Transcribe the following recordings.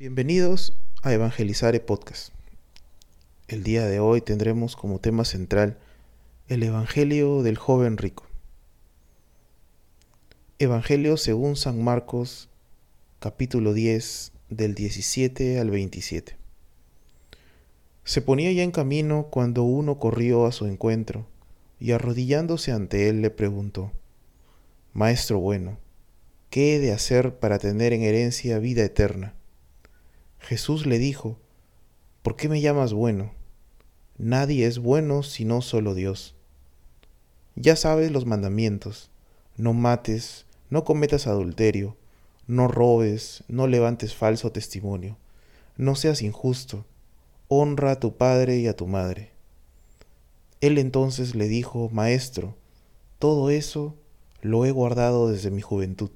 Bienvenidos a Evangelizare Podcast. El día de hoy tendremos como tema central el Evangelio del joven rico. Evangelio según San Marcos, capítulo 10, del 17 al 27. Se ponía ya en camino cuando uno corrió a su encuentro y arrodillándose ante él le preguntó, Maestro bueno, ¿qué he de hacer para tener en herencia vida eterna? Jesús le dijo, ¿por qué me llamas bueno? Nadie es bueno sino solo Dios. Ya sabes los mandamientos, no mates, no cometas adulterio, no robes, no levantes falso testimonio, no seas injusto, honra a tu padre y a tu madre. Él entonces le dijo, Maestro, todo eso lo he guardado desde mi juventud.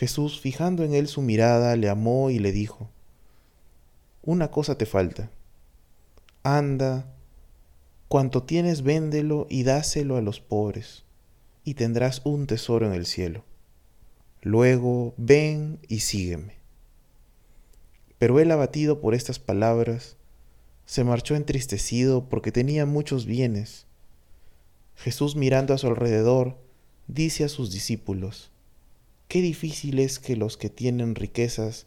Jesús, fijando en él su mirada, le amó y le dijo, Una cosa te falta. Anda, cuanto tienes véndelo y dáselo a los pobres, y tendrás un tesoro en el cielo. Luego ven y sígueme. Pero él, abatido por estas palabras, se marchó entristecido porque tenía muchos bienes. Jesús, mirando a su alrededor, dice a sus discípulos, Qué difícil es que los que tienen riquezas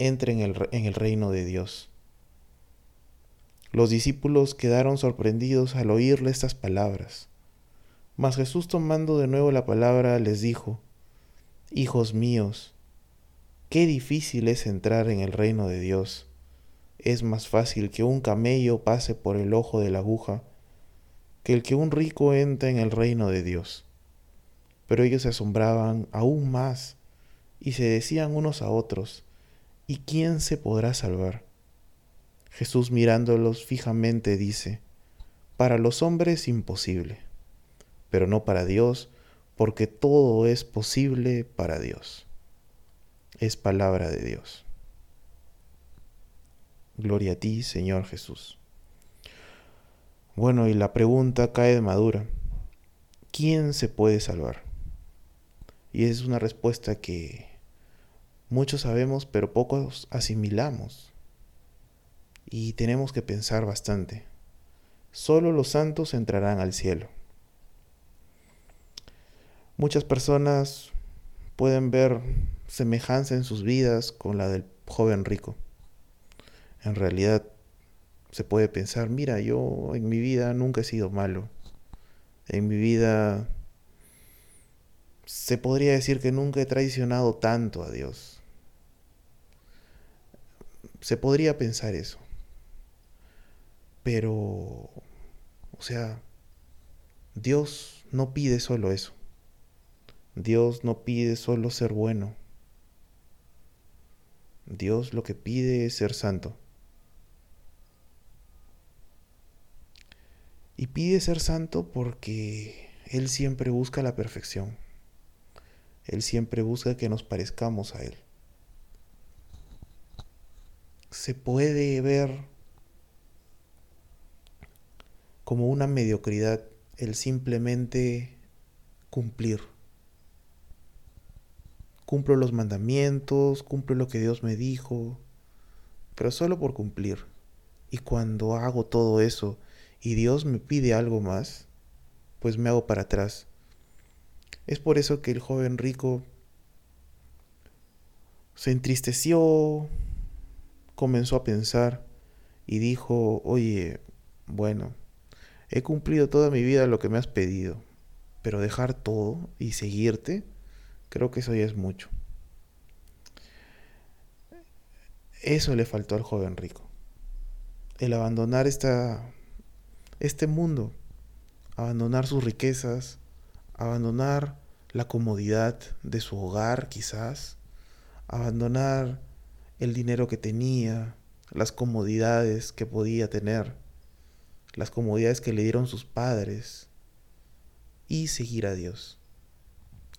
entren en el reino de Dios. Los discípulos quedaron sorprendidos al oírle estas palabras. Mas Jesús tomando de nuevo la palabra les dijo, Hijos míos, qué difícil es entrar en el reino de Dios. Es más fácil que un camello pase por el ojo de la aguja que el que un rico entre en el reino de Dios. Pero ellos se asombraban aún más y se decían unos a otros, ¿y quién se podrá salvar? Jesús mirándolos fijamente dice, para los hombres imposible, pero no para Dios, porque todo es posible para Dios. Es palabra de Dios. Gloria a ti, Señor Jesús. Bueno, y la pregunta cae de madura. ¿Quién se puede salvar? Y es una respuesta que muchos sabemos, pero pocos asimilamos. Y tenemos que pensar bastante. Solo los santos entrarán al cielo. Muchas personas pueden ver semejanza en sus vidas con la del joven rico. En realidad se puede pensar, mira, yo en mi vida nunca he sido malo. En mi vida se podría decir que nunca he traicionado tanto a Dios. Se podría pensar eso. Pero, o sea, Dios no pide solo eso. Dios no pide solo ser bueno. Dios lo que pide es ser santo. Y pide ser santo porque Él siempre busca la perfección. Él siempre busca que nos parezcamos a Él. Se puede ver como una mediocridad el simplemente cumplir. Cumplo los mandamientos, cumplo lo que Dios me dijo, pero solo por cumplir. Y cuando hago todo eso y Dios me pide algo más, pues me hago para atrás es por eso que el joven rico se entristeció, comenzó a pensar y dijo, oye, bueno, he cumplido toda mi vida lo que me has pedido, pero dejar todo y seguirte, creo que eso ya es mucho. Eso le faltó al joven rico. El abandonar esta, este mundo, abandonar sus riquezas, abandonar la comodidad de su hogar quizás, abandonar el dinero que tenía, las comodidades que podía tener, las comodidades que le dieron sus padres, y seguir a Dios,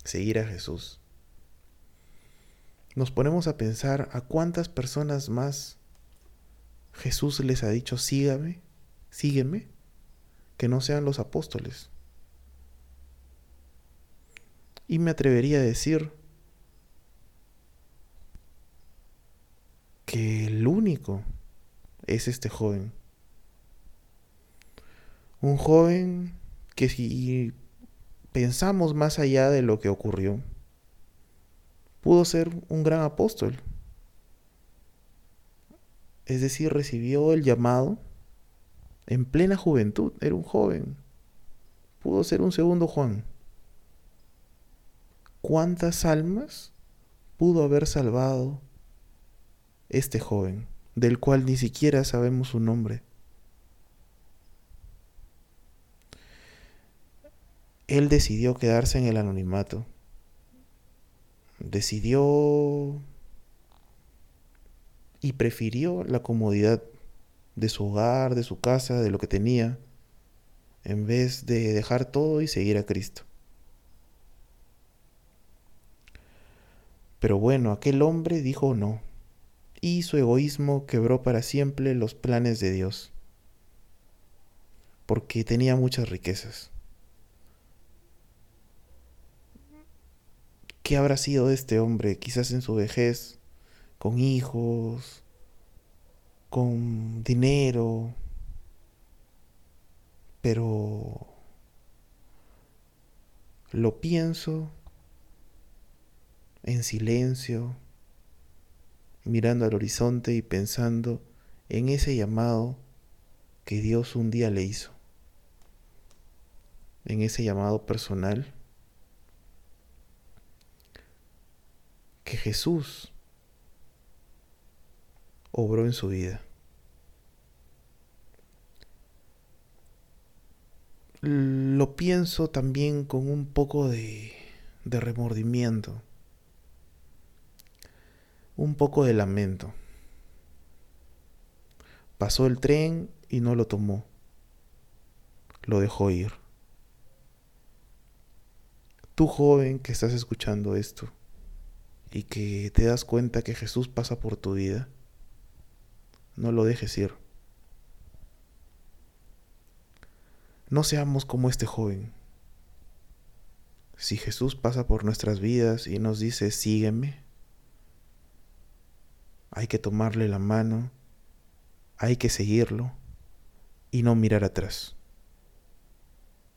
seguir a Jesús. Nos ponemos a pensar a cuántas personas más Jesús les ha dicho, sígame, sígueme, que no sean los apóstoles. Y me atrevería a decir único es este joven. Un joven que si pensamos más allá de lo que ocurrió, pudo ser un gran apóstol. Es decir, recibió el llamado en plena juventud, era un joven. Pudo ser un segundo Juan. ¿Cuántas almas pudo haber salvado este joven, del cual ni siquiera sabemos su nombre? Él decidió quedarse en el anonimato. Decidió y prefirió la comodidad de su hogar, de su casa, de lo que tenía, en vez de dejar todo y seguir a Cristo. Pero bueno, aquel hombre dijo no, y su egoísmo quebró para siempre los planes de Dios, porque tenía muchas riquezas. ¿Qué habrá sido de este hombre? Quizás en su vejez, con hijos, con dinero, pero lo pienso en silencio, mirando al horizonte y pensando en ese llamado que Dios un día le hizo, en ese llamado personal que Jesús obró en su vida. Lo pienso también con un poco de, remordimiento un poco de lamento. Pasó el tren y no lo tomó. Lo dejó ir. Tú joven que estás escuchando esto y que te das cuenta que Jesús pasa por tu vida, no lo dejes ir. No seamos como este joven. Si Jesús pasa por nuestras vidas y nos dice, sígueme, hay que tomarle la mano, hay que seguirlo y no mirar atrás.